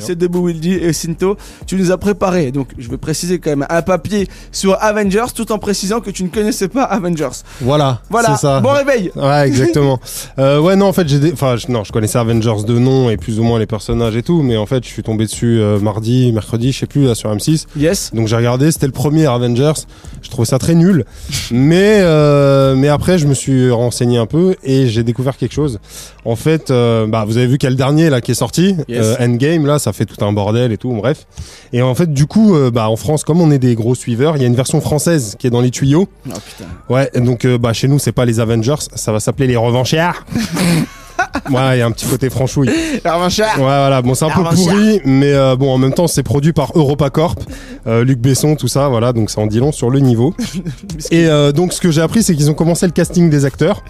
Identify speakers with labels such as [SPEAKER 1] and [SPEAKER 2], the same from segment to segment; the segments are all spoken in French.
[SPEAKER 1] c'est Debout Wildy et Sinto. Tu nous as préparé, donc je vais préciser quand même, un papier sur Avengers tout en précisant que tu ne connaissais pas Avengers.
[SPEAKER 2] Voilà,
[SPEAKER 1] Voilà,
[SPEAKER 2] c'est ça.
[SPEAKER 1] bon réveil
[SPEAKER 2] Ouais, exactement. euh, ouais, non, en fait, j'ai des... enfin, je- non, je connaissais Avengers de nom et plus ou moins les personnages et tout, mais en fait, je suis tombé dessus euh, mardi, mercredi, je sais plus, là, sur M6.
[SPEAKER 1] Yes.
[SPEAKER 2] Donc j'ai regardé, c'était le premier Avengers. Je trouvais ça très nul, mais euh, mais après, je me suis renseigné un peu et j'ai découvert quelque chose. En fait, bah, vous avez vu le dernier là qui est sorti,
[SPEAKER 1] Yes.
[SPEAKER 2] Endgame là, ça fait tout un bordel et tout, bref. Et en fait, du coup, euh, bah, en France, comme on est des gros suiveurs, il y a une version française qui est dans les tuyaux.
[SPEAKER 1] Oh putain.
[SPEAKER 2] Ouais, donc euh, bah chez nous c'est pas les Avengers, ça va s'appeler les Revanchards. ouais, il y a un petit côté franchouille. Ouais,
[SPEAKER 1] Alors, mon cher.
[SPEAKER 2] voilà, bon c'est un peu
[SPEAKER 1] Revanchards.
[SPEAKER 2] pourri, mais euh, bon en même temps c'est produit par EuropaCorp, Luc Besson, tout ça, voilà, donc ça en dit long sur le niveau. Et donc ce que j'ai appris c'est qu'ils ont commencé le casting des acteurs.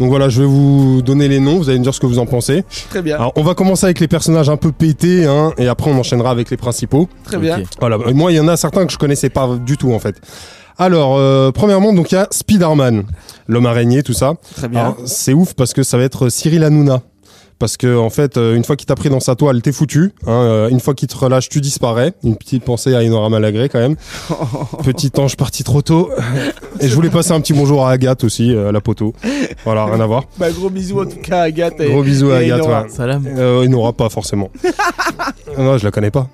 [SPEAKER 2] Donc voilà, je vais vous donner les noms, vous allez me dire ce que vous en pensez.
[SPEAKER 1] Très bien.
[SPEAKER 2] Alors on va commencer avec les personnages un peu pétés, hein, et après on enchaînera avec les principaux.
[SPEAKER 1] Très bien.
[SPEAKER 2] Voilà, et moi il y en a certains que je connaissais pas du tout en fait. Alors, euh, premièrement, donc il y a Spider-Man, l'homme araignée, tout ça.
[SPEAKER 1] Très bien.
[SPEAKER 2] Alors, c'est ouf parce que ça va être Cyril Hanouna. Parce que en fait, euh, une fois qu'il t'a pris dans sa toile, t'es foutu. Hein, euh, une fois qu'il te relâche, tu disparais. Une petite pensée à Enora Malagré quand même. Petit ange parti trop tôt. Et je voulais passer un petit bonjour à Agathe aussi, euh, la poteau. Voilà, rien à voir.
[SPEAKER 1] Bah, gros bisous en tout cas à Agathe. et-
[SPEAKER 2] Gros bisous à Agathe. Ouais.
[SPEAKER 3] Salam.
[SPEAKER 2] Euh, pas forcément. non, je la connais pas.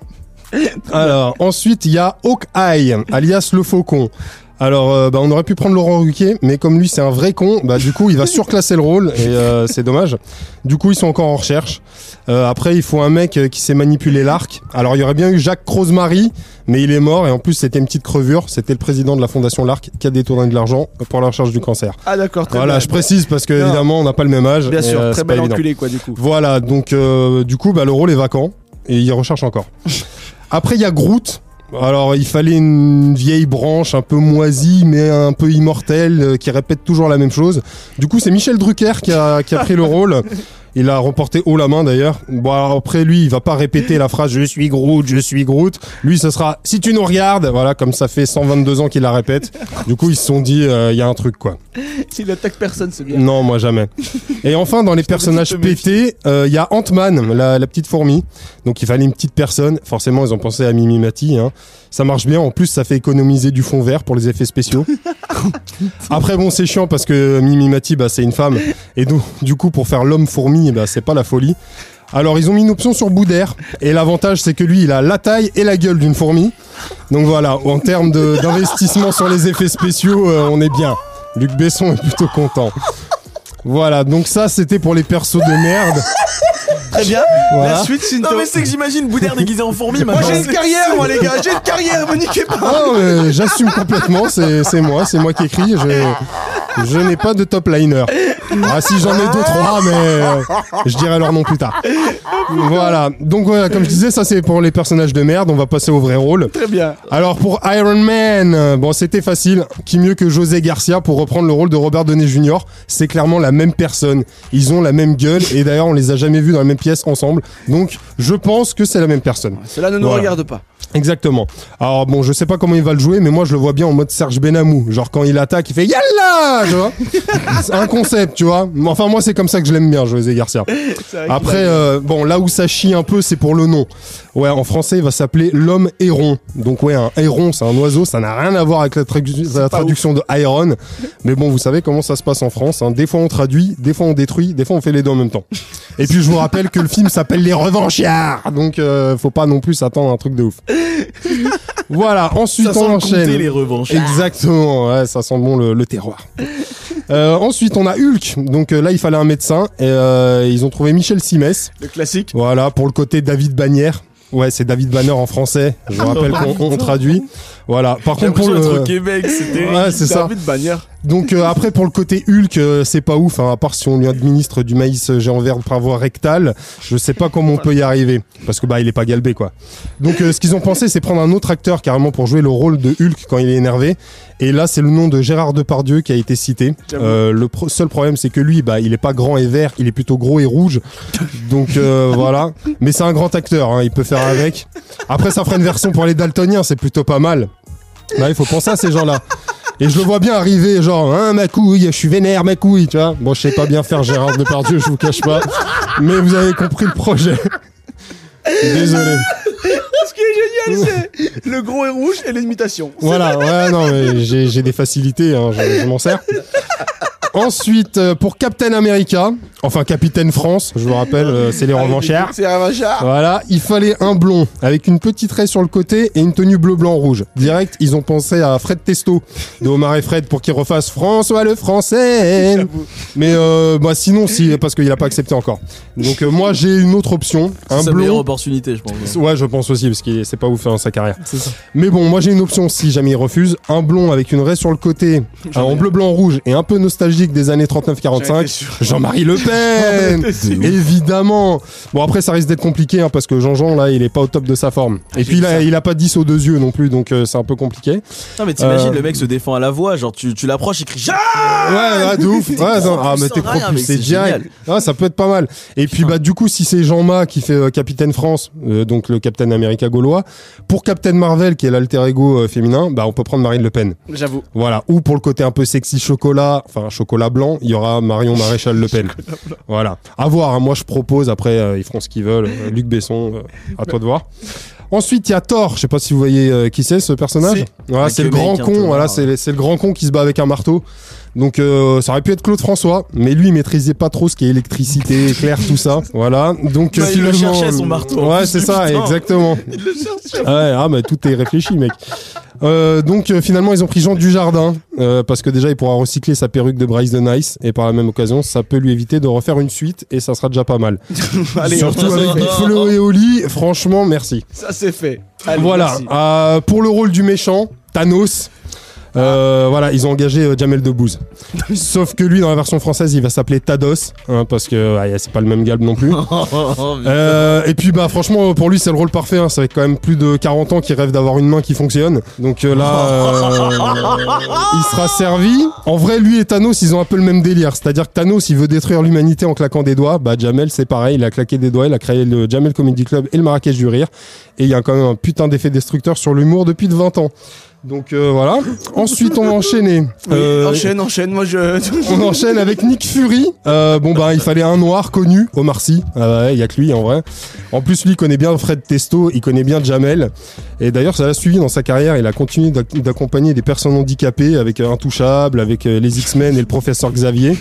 [SPEAKER 2] Alors ensuite il y a Hawkeye, alias le faucon. Alors, euh, bah, on aurait pu prendre Laurent Ruquier, mais comme lui c'est un vrai con, bah du coup il va surclasser le rôle et euh, c'est dommage. Du coup ils sont encore en recherche. Euh, après il faut un mec euh, qui sait manipuler l'arc. Alors il y aurait bien eu Jacques Rosemary, mais il est mort et en plus c'était une petite crevure. C'était le président de la fondation L'Arc qui a détourné de l'argent pour la recherche du cancer.
[SPEAKER 1] Ah d'accord, très
[SPEAKER 2] Voilà,
[SPEAKER 1] bien.
[SPEAKER 2] je précise parce que
[SPEAKER 1] Non.
[SPEAKER 2] évidemment on n'a pas le même âge.
[SPEAKER 1] Bien
[SPEAKER 2] et,
[SPEAKER 1] sûr,
[SPEAKER 2] euh,
[SPEAKER 1] très
[SPEAKER 2] c'est pas
[SPEAKER 1] bel
[SPEAKER 2] évident.
[SPEAKER 1] enculé quoi du coup.
[SPEAKER 2] Voilà, donc euh, du coup, bah, le rôle est vacant et il recherche encore. Après, il y a Groot. Alors, il fallait une vieille branche un peu moisie, mais un peu immortelle, euh, qui répète toujours la même chose. Du coup, c'est Michel Drucker qui a, qui a pris le rôle. Il a remporté haut la main d'ailleurs. Bon, alors après lui, il va pas répéter la phrase "Je suis Groot, je suis Groot". Lui, ce sera "Si tu nous regardes". Voilà, comme ça fait 122 ans qu'il la répète. Du coup, ils se sont dit, euh, il y a un truc quoi.
[SPEAKER 1] S'il attaque personne, c'est bien.
[SPEAKER 2] Non, moi jamais. Et enfin, dans les personnages pétés, euh, il y a Ant-Man, la, la petite fourmi. Donc il fallait une petite personne. Forcément, ils ont pensé à Mimi Mati. Hein. Ça marche bien. En plus, ça fait économiser du fond vert pour les effets spéciaux. Après, bon, c'est chiant parce que Mimi Mati, bah, c'est une femme. Et donc, du coup, pour faire l'homme fourmi, bah, c'est pas la folie. Alors, ils ont mis une option sur Boudère. Et l'avantage, c'est que lui, il a la taille et la gueule d'une fourmi. Donc voilà, en termes d'investissement sur les effets spéciaux, euh, on est bien. Luc Besson est plutôt content. Voilà, donc ça c'était pour les persos de merde.
[SPEAKER 1] Très bien.
[SPEAKER 2] Voilà.
[SPEAKER 1] La suite, Sinto.
[SPEAKER 3] Non mais c'est que j'imagine Boudère déguisé en fourmi
[SPEAKER 1] Moi
[SPEAKER 3] maintenant.
[SPEAKER 1] j'ai une carrière, moi les gars, j'ai une carrière, me niquez pas.
[SPEAKER 2] Ah, mais j'assume complètement, c'est c'est moi, c'est moi qui écris. Je, je n'ai pas de top liner. Ah si j'en ai deux trois, mais euh, je dirai leur nom plus tard. Voilà, donc voilà, comme je disais, ça c'est pour les personnages de merde. On va passer au vrai rôle.
[SPEAKER 1] Très bien.
[SPEAKER 2] Alors pour Iron Man, euh, bon c'était facile. Qui mieux que José Garcia pour reprendre le rôle de Robert Downey Jr. C'est clairement la même personne. Ils ont la même gueule et d'ailleurs on les a jamais vus dans la même pièce ensemble. Donc je pense que c'est la même personne.
[SPEAKER 1] Cela ne nous
[SPEAKER 2] Voilà.
[SPEAKER 1] regarde pas.
[SPEAKER 2] Exactement. Alors bon, je sais pas comment il va le jouer, mais moi je le vois bien en mode Serge Benamou. Genre quand il attaque, il fait Yalla, tu vois. c'est un concept, tu vois. Enfin moi c'est comme ça que je l'aime bien, José Garcia. Après, euh, bon, là où ça chie un peu, c'est pour le nom. Ouais, en français, il va s'appeler l'homme héron. Donc ouais, un héron, c'est un oiseau, ça n'a rien à voir avec la, traduction de Iron. Mais bon, vous savez comment ça se passe en France. hein. Des fois on traduit, des fois on détruit, des fois on fait les deux en même temps. Et puis je vous rappelle que le film s'appelle Les Revanchards. Donc euh, faut pas non plus s'attendre à un truc de ouf. Voilà, ensuite
[SPEAKER 3] Ça sent
[SPEAKER 2] on
[SPEAKER 3] le
[SPEAKER 2] enchaîne.
[SPEAKER 3] les revanches.
[SPEAKER 2] Exactement, ouais, ça sent bon le, le terroir. Euh, ensuite, on a Hulk. Donc euh, là, il fallait un médecin. Et euh, ils ont trouvé Michel Simès.
[SPEAKER 1] Le classique.
[SPEAKER 2] Voilà, pour le côté David Bannière. Ouais, c'est David Banner en français. Je vous rappelle qu'on on traduit. Voilà. Par contre, pour le...
[SPEAKER 3] Québec, c'était.
[SPEAKER 2] Ouais, c'est ça.
[SPEAKER 1] David Bagnère.
[SPEAKER 2] Donc euh, après pour le côté Hulk, euh, c'est pas ouf, hein, à part si on lui administre du maïs euh, géant vert par voie rectale. Je sais pas comment on peut y arriver, parce que bah il est pas galbé quoi. Donc euh, ce qu'ils ont pensé, c'est prendre un autre acteur carrément pour jouer le rôle de Hulk quand il est énervé. Et là c'est le nom de Gérard Depardieu qui a été cité. Euh, le pro- seul problème c'est que lui, bah il est pas grand et vert, il est plutôt gros et rouge. Donc euh, voilà. Mais c'est un grand acteur, hein, il peut faire avec. Après ça fera une version pour les daltoniens, c'est plutôt pas mal. Là il faut penser à ces gens-là. Et je le vois bien arriver, genre, hein, ma couille, je suis vénère, ma couille, tu vois. Bon, je sais pas bien faire Gérard Depardieu, je vous cache pas. Mais vous avez compris le projet. Désolé.
[SPEAKER 1] Ce qui est génial, c'est le gros et rouge et l'imitation.
[SPEAKER 2] Voilà, ouais, non, mais j'ai j'ai des facilités, hein, je, je m'en sers. Ensuite, euh, pour Captain America, enfin Capitaine France, je vous rappelle, euh, c'est les revanchards.
[SPEAKER 1] C'est un revanchard.
[SPEAKER 2] Voilà, il fallait un blond avec une petite raie sur le côté et une tenue bleu blanc rouge. Direct, ils ont pensé à Fred Testo de Omar et Fred pour qu'il refasse François le français. Mais euh, bah sinon si parce qu'il a pas accepté encore. Donc euh, moi j'ai une autre option, un
[SPEAKER 3] C'est sa meilleure
[SPEAKER 2] blond.
[SPEAKER 3] opportunité, je pense.
[SPEAKER 2] Ouais, je pense aussi parce qu'il c'est pas ouf dans sa carrière.
[SPEAKER 3] C'est ça.
[SPEAKER 2] Mais bon, moi j'ai une option si jamais il refuse, un blond avec une raie sur le côté, en bleu blanc rouge et un peu nostalgique des années
[SPEAKER 1] J'en étais
[SPEAKER 2] 39-45.
[SPEAKER 1] sûr.
[SPEAKER 2] Jean-Marie Le
[SPEAKER 1] Sûr.
[SPEAKER 2] Évidemment Bon après ça risque d'être compliqué hein, parce que Jean-Jean là il est pas au top de sa forme. Et puis là il a pas 10 aux deux yeux non plus donc euh, c'est un peu compliqué.
[SPEAKER 3] Non, mais t'imagines,
[SPEAKER 2] Euh,
[SPEAKER 3] le mec se défend à la voix, genre tu, tu l'approches, il crie Ja
[SPEAKER 2] ouais, ouais, de ouf. Ouais, non, ah mais t'es c'est direct. Ah, ça peut être pas mal. Et puis bah du coup si c'est Jean-Ma qui fait euh, Capitaine France, euh, donc le Captain America gaulois, pour Captain Marvel qui est l'alter ego euh, féminin, bah on peut prendre Marine Le Pen.
[SPEAKER 1] J'avoue.
[SPEAKER 2] Voilà. Ou pour le côté un peu sexy chocolat, enfin chocolat blanc, il y aura Marion Maréchal Le Pen. voilà. À voir. hein. Moi, je propose. Après, euh, ils feront ce qu'ils veulent. Euh, Luc Besson, euh, à toi de voir. Ensuite, il y a Thor. Je sais pas si vous voyez euh, qui c'est ce personnage. Voilà, c'est le grand con. Voilà, c'est c'est le grand con qui se bat avec un marteau. Donc, euh, ça aurait pu être Claude François, mais lui, il maîtrisait pas trop ce qui est électricité, éclair, tout ça. Voilà. Donc,
[SPEAKER 3] Bah,
[SPEAKER 2] euh,
[SPEAKER 3] il le cherchait, son marteau, en
[SPEAKER 2] Ouais, c'est ça,
[SPEAKER 3] putain.
[SPEAKER 2] exactement.
[SPEAKER 1] Il le cherche.
[SPEAKER 2] Ouais, ah, mais tout est réfléchi, mec. Euh, donc euh, finalement ils ont pris Jean Dujardin euh, parce que déjà il pourra recycler sa perruque de Bryce the Nice et par la même occasion ça peut lui éviter de refaire une suite et ça sera déjà pas mal.
[SPEAKER 1] Allez,
[SPEAKER 2] Surtout avec. Flo et Oli, franchement merci.
[SPEAKER 1] Ça c'est fait. Allez,
[SPEAKER 2] voilà. Euh, pour le rôle du méchant, Thanos. Euh, voilà, ils ont engagé euh, Jamel Debbouze. Sauf que lui, dans la version française, il va s'appeler Tados, hein, parce que ouais, c'est pas le même galbe non plus. Euh, et puis bah franchement pour lui c'est le rôle parfait hein. ça fait quand même plus de 40 ans qu'il rêve d'avoir une main qui fonctionne donc euh, là euh, il sera servi en vrai lui et Thanos ils ont un peu le même délire c'est à dire que Thanos il veut détruire l'humanité en claquant des doigts bah Jamel c'est pareil il a claqué des doigts il a créé le Jamel Comedy Club et le Marrakech du Rire et il y a quand même un putain d'effet destructeur sur l'humour depuis de 20 ans donc euh, voilà ensuite on va enchaîner Euh,
[SPEAKER 1] enchaîne, enchaîne. Moi je.
[SPEAKER 2] on enchaîne avec Nick Fury. Euh, bon bah il fallait un noir connu, Omar Sy. Ah ouais, il y a que lui en vrai. En plus lui il connaît bien Fred Testo, il connaît bien Jamel. Et d'ailleurs ça l'a suivi dans sa carrière. Il a continué d'ac- d'accompagner des personnes handicapées avec euh, Intouchable, avec les X-Men et le professeur Xavier.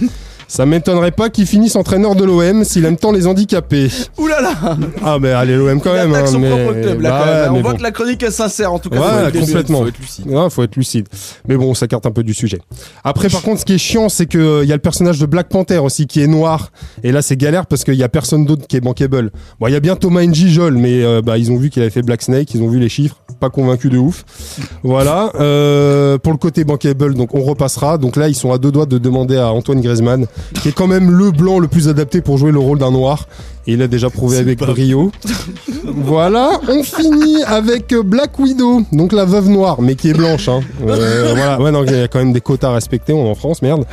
[SPEAKER 2] Ça m'étonnerait pas qu'il finisse entraîneur de l'OM s'il aime tant les handicapés.
[SPEAKER 1] Ouh là là.
[SPEAKER 2] Ah mais allez l'OM quand
[SPEAKER 1] Il
[SPEAKER 2] même. hein,
[SPEAKER 1] son
[SPEAKER 2] mais...
[SPEAKER 1] propre club là
[SPEAKER 2] bah
[SPEAKER 1] quand même. On voit que la chronique est sincère en tout cas.
[SPEAKER 2] Ouais,
[SPEAKER 1] faut
[SPEAKER 2] complètement.
[SPEAKER 3] Faut être lucide.
[SPEAKER 2] Ouais, faut être lucide. Mais bon, ça carte un peu du sujet. Après, par contre, ce qui est chiant, c'est que euh, il y a le personnage de Black Panther aussi qui est noir. Et là, c'est galère parce qu'il y a personne d'autre qui est bankable. Bon, il y a bien Thomas Njijol, mais euh, bah, ils ont vu qu'il avait fait Black Snake, ils ont vu les chiffres. Convaincu de ouf. Voilà. Euh, pour le côté bankable, donc on repassera. Donc là, ils sont à deux doigts de demander à Antoine Griezmann, qui est quand même le blanc le plus adapté pour jouer le rôle d'un noir. Et il a déjà prouvé avec
[SPEAKER 3] pas
[SPEAKER 2] brio. Voilà, on finit avec euh, Black Widow, donc la veuve noire, mais qui est blanche. Hein. Euh, voilà, ouais, non, il y a quand même des quotas à respecter, on est en France, merde.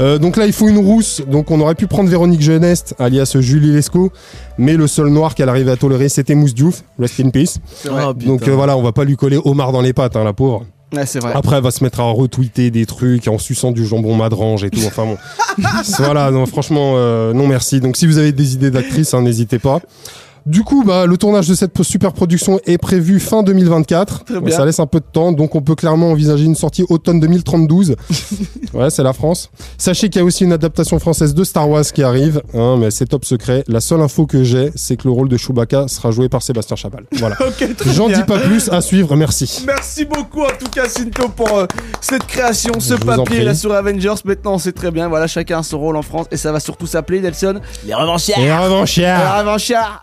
[SPEAKER 2] Euh, donc là, il faut une rousse, donc on aurait pu prendre Véronique Jeuneste, alias Julie Lescaut, mais le seul noir qu'elle arrivait à tolérer, c'était Mousse Diouf, rest in peace.
[SPEAKER 3] Ah, putain.
[SPEAKER 2] Donc euh, voilà, on va pas lui coller Omar dans les pattes, hein, la pauvre.
[SPEAKER 1] Ouais, c'est vrai.
[SPEAKER 2] Après, elle va se mettre à retweeter des trucs en suçant du jambon madrange et tout. Enfin bon. voilà, non, franchement, euh, non merci. Donc si vous avez des idées d'actrices, hein, n'hésitez pas. Du coup, bah, le tournage de cette super production est prévu fin 2024.
[SPEAKER 1] Très bien.
[SPEAKER 2] Ça laisse un peu de temps, donc on peut clairement envisager une sortie automne 2032. ouais, c'est la France. Sachez qu'il y a aussi une adaptation française de Star Wars qui arrive, hein, mais c'est top secret. La seule info que j'ai, c'est que le rôle de Chewbacca sera joué par Sébastien Chabal. Voilà.
[SPEAKER 1] Ok, très
[SPEAKER 2] J'en dis pas plus, à suivre, merci.
[SPEAKER 1] Merci beaucoup en tout cas Cinto pour euh, cette création, ce
[SPEAKER 2] Je
[SPEAKER 1] papier là sur Avengers. Maintenant sait très bien, voilà chacun a son rôle en France et ça va surtout s'appeler Nelson.
[SPEAKER 3] Les revancières
[SPEAKER 2] Et revanchière
[SPEAKER 1] La revanchard